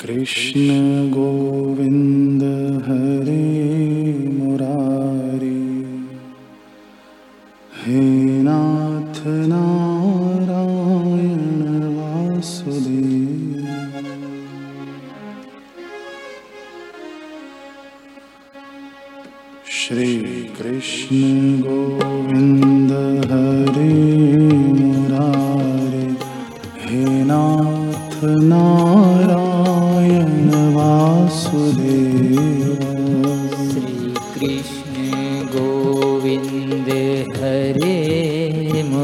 श्रीकृष्ण गोविन्द हरे मुरारी हे नाथ नारायण वासुदेव श्रीकृष्ण गोविन्द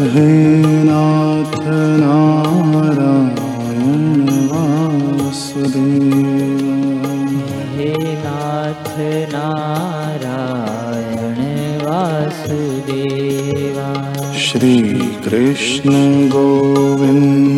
हे नाथ नारायण वासुदेव हे नाथ नारायण वासुदेवा श्रीकृष्ण गोविन्द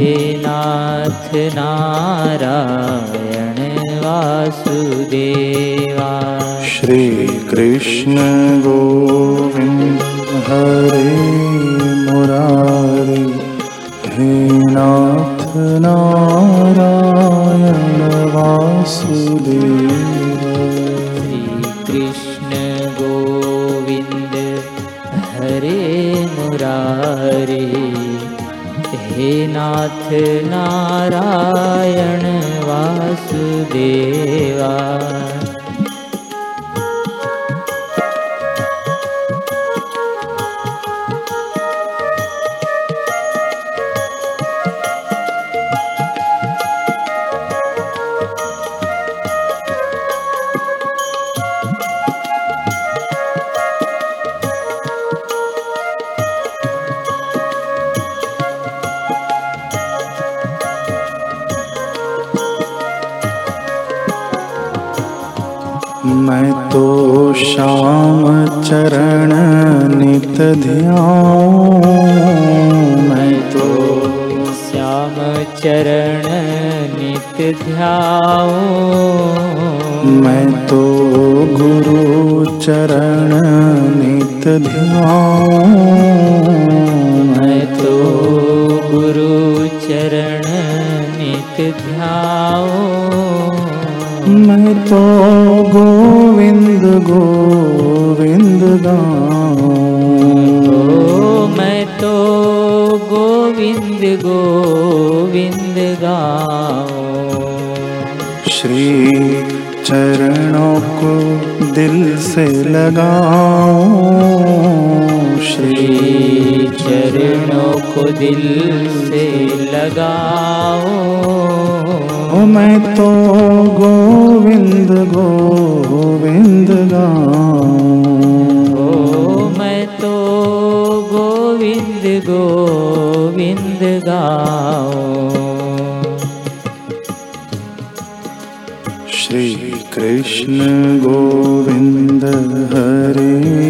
हे नाथ नारायण वासुदेवा श्रीकृष्ण गोविन्द मुरारे हे नाथ नारायण वासुदेवा मैं तो श्याम चरण नित ध्यान मैं तो श्याम चरण नित ध्याओ मैं तो गुरु चरण नित ध्यान गोविंद गाओ श्री चरणों को दिल से लगाओ श्री चरणों को दिल से लगाओ ओ मैं तो गोविंद गोविंद गाऊं। ओ मैं तो गोविंद गोविंद गाओ श्री कृष्ण गोविंद हरे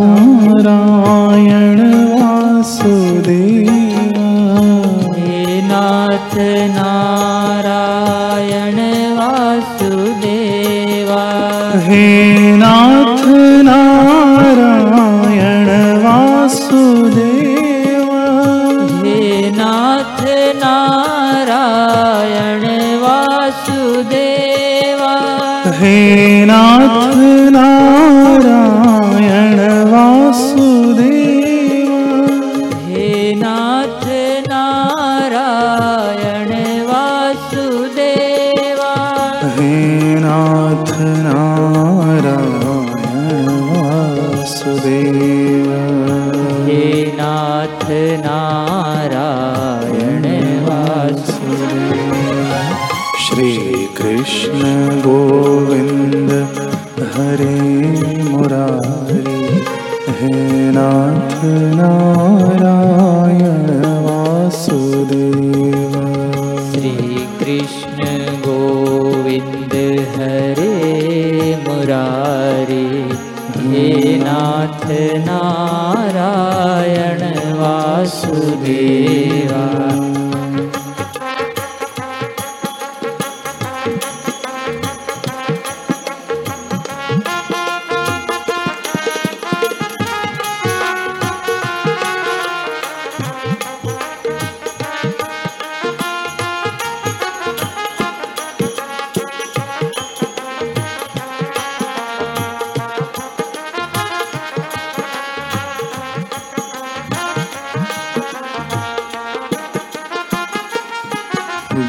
नाथ नारायण वासुदेवा। हे नाथ नारायण वासुदेव। हे नाथ नारायण वासुदेवा। हे नाथ नारायण मुरारी हे नाथ नारायण वासुदेव। श्री कृष्ण गोविंद हरे मुरारी हे नाथ नारायण वासुदेवा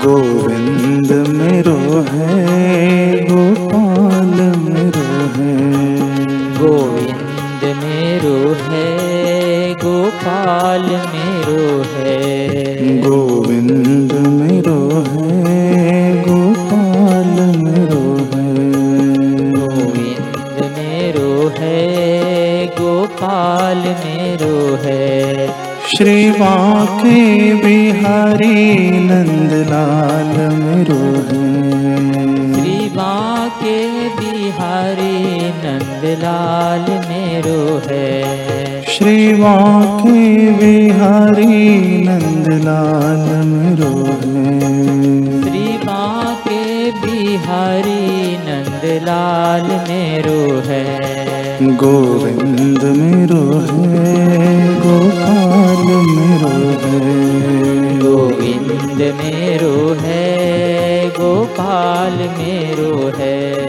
गोविंद मेरो है गोपाल मेरो है। गोविंद मेरो है गोपाल मेरो है। गोविंद मेरो है गोपाल मेरो है। गोविंद मेरो है गोपाल मेरो है। श्री बाके बिहारी नंदलाल मेरो है श्री बाके बिहारी नंदलाल मेरो है श्री बाके बिहारी नंदलाल मेरो है श्री बाके बिहारी नंदलाल मेरो है गोविंद मेरो है है गोविंद मेरो है गोपाल मेरो है।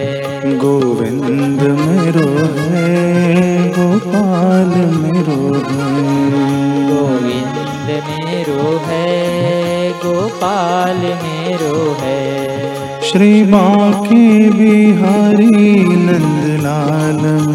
गोविंद मेरो है गोपाल मेरो है। गोविंद मेरो है गोपाल मेरो है। श्री बाके बिहारी नंदलाल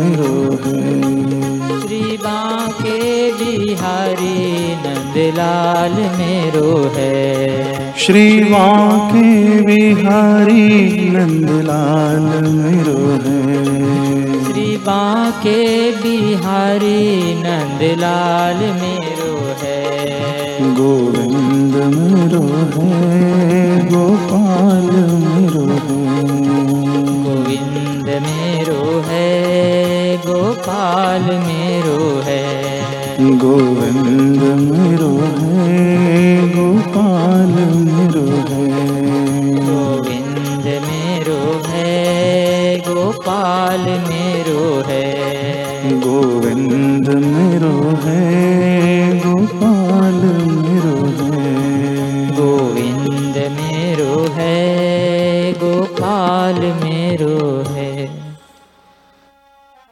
श्री बाके बिहारी नंदलाल मेरो है। श्री बाके बिहारी नंदलाल मेरो है। श्री बाके बिहारी नंदलाल मेरो है। गोविंद मेरो है। गोपाल मेरो है। गोविंद मेरो है।